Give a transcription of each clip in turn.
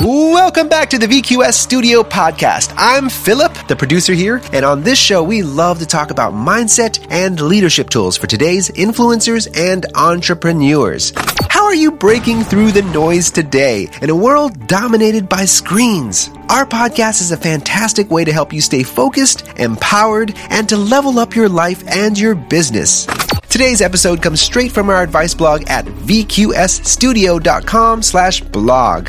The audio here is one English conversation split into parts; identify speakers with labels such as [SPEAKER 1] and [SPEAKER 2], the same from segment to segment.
[SPEAKER 1] Welcome back to the VQS Studio Podcast. I'm Philip, the producer here, and on this show, we love to talk about mindset and leadership tools for today's influencers and entrepreneurs. How are you breaking through the noise today in a world dominated by screens? Our podcast is a fantastic way to help you stay focused, empowered, and to level up your life and your business. Today's episode comes straight from our advice blog at vqsstudio.com slash blog.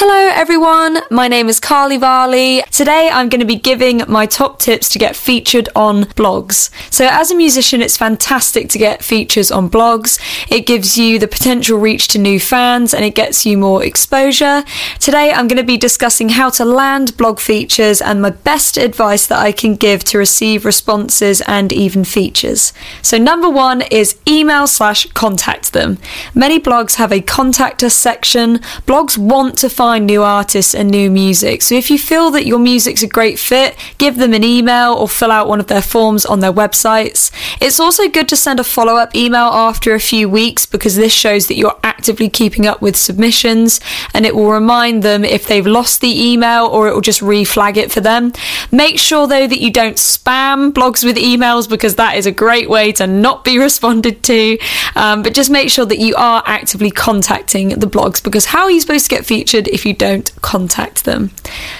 [SPEAKER 2] Hello everyone, my name is Carly Varley. Today I'm going to be giving my top tips to get featured on blogs. So as a musician, it's fantastic to get features on blogs. It gives you the potential reach to new fans and it gets you more exposure. Today I'm going to be discussing how to land blog features and my best advice that I can give to receive responses and even features. So number one is email slash contact them. Many blogs have a contact us section. Blogs want to find new artists and new music. So if you feel that your music's a great fit, give them an email or fill out one of their forms on their websites. It's also good to send a follow up email after a few weeks because this shows that you're actively keeping up with submissions and it will remind them if they've lost the email or it will just reflag it for them. Make sure though that you don't spam blogs with emails because that is a great way to not be responded to. Um, but just make sure that you are actively contacting the blogs because how are you supposed to get featured if you don't contact them.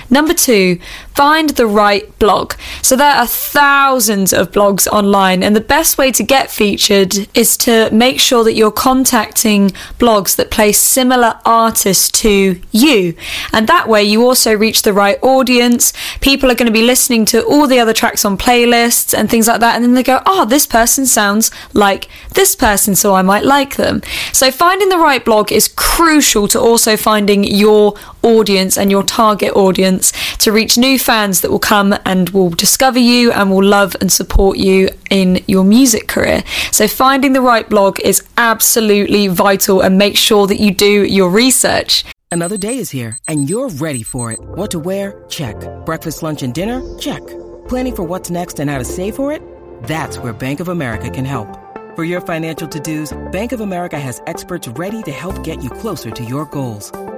[SPEAKER 2] Number two, find the right blog. So there are thousands of blogs online, and the best way to get featured is to make sure that you're contacting blogs that play similar artists to you. And that way, you also reach the right audience. People are going to be listening to all the other tracks on playlists and things like that, and then they go, oh, this person sounds like this person, so I might like them. So finding the right blog is crucial to also finding your audience and your target audience to reach new fans that will come and will discover you and will love and support you in your music career. So finding the right blog is absolutely vital and make sure that you do your research.
[SPEAKER 3] Another day is here and you're ready for it. What to wear? Check. Breakfast, lunch, and dinner? Check. Planning for what's next and how to save for it? That's where Bank of America can help. For your financial to-dos, Bank of America has experts ready to help get you closer to your goals.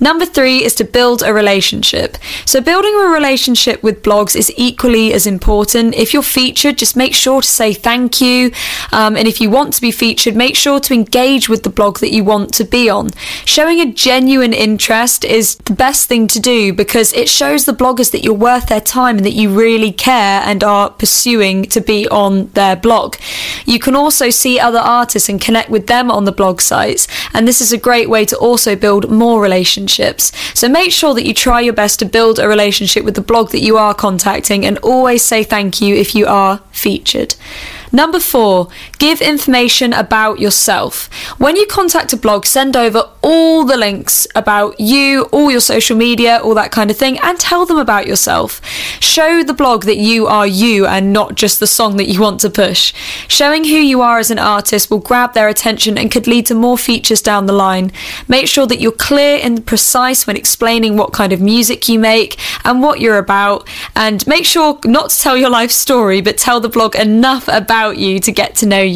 [SPEAKER 2] Number three is to build a relationship. So, building a relationship with blogs is equally as important. If you're featured, just make sure to say thank you. Um, and if you want to be featured, make sure to engage with the blog that you want to be on. Showing a genuine interest is the best thing to do because it shows the bloggers that you're worth their time and that you really care and are pursuing to be on their blog. You can also see other artists and connect with them on the blog sites. And this is a great way to also build more relationships relationships. So make sure that you try your best to build a relationship with the blog that you are contacting and always say thank you if you are featured. Number four, give information about yourself. When you contact a blog, send over all the links about you, all your social media, all that kind of thing, and tell them about yourself. Show the blog that you are you and not just the song that you want to push. Showing who you are as an artist will grab their attention and could lead to more features down the line. Make sure that you're clear and precise when explaining what kind of music you make and what you're about, and make sure not to tell your life story, but tell the blog enough about you to get to know you.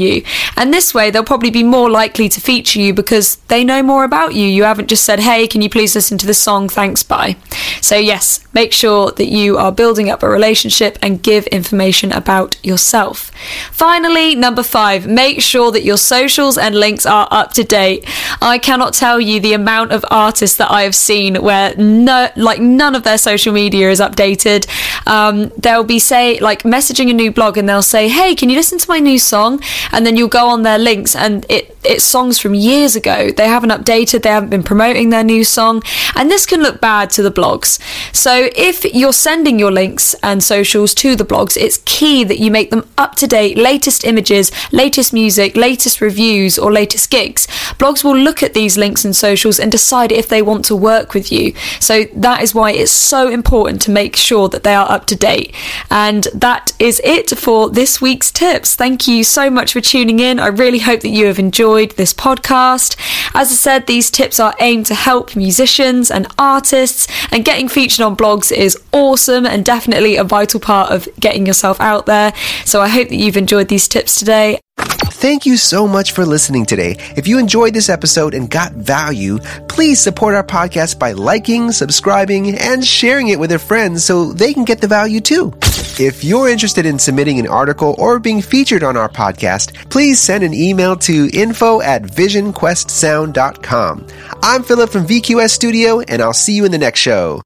[SPEAKER 2] And this way, they'll probably be more likely to feature you because they know more about you. You haven't just said, hey, can you please listen to the song? Thanks, bye. So, yes, make sure that you are building up a relationship and give information about yourself. Finally, number five, make sure that your socials and links are up to date. I cannot tell you the amount of artists that I have seen where no, like none of their social media is updated. Um, they'll be say like messaging a new blog and they'll say, "Hey, can you listen to my new song?" And then you'll go on their links and it it's songs from years ago. They haven't updated, they haven't been promoting their new song, and this can look bad to the blogs. So if you're sending your links and socials to the blogs, it's key that you make them up to date, latest images, latest music, latest reviews, or latest gigs. Blogs will look at these links and socials and decide if they want to work with you. So that is why it's so important to make sure that they are up to date. And that is it for this week's tips. Thank you so much for tuning in. I really hope that you have enjoyed this podcast. As I said, these tips are aimed to help musicians and artists, and getting featured on blogs is awesome and definitely a vital part of getting yourself out there. So I hope that you've enjoyed these tips today.
[SPEAKER 1] Thank you so much for listening today. If you enjoyed this episode and got value, please support our podcast by liking, subscribing, and sharing it with your friends so they can get the value too. If you're interested in submitting an article or being featured on our podcast, please send an email to info at visionquestsound.com. I'm Philip from VQS Studio, and I'll see you in the next show.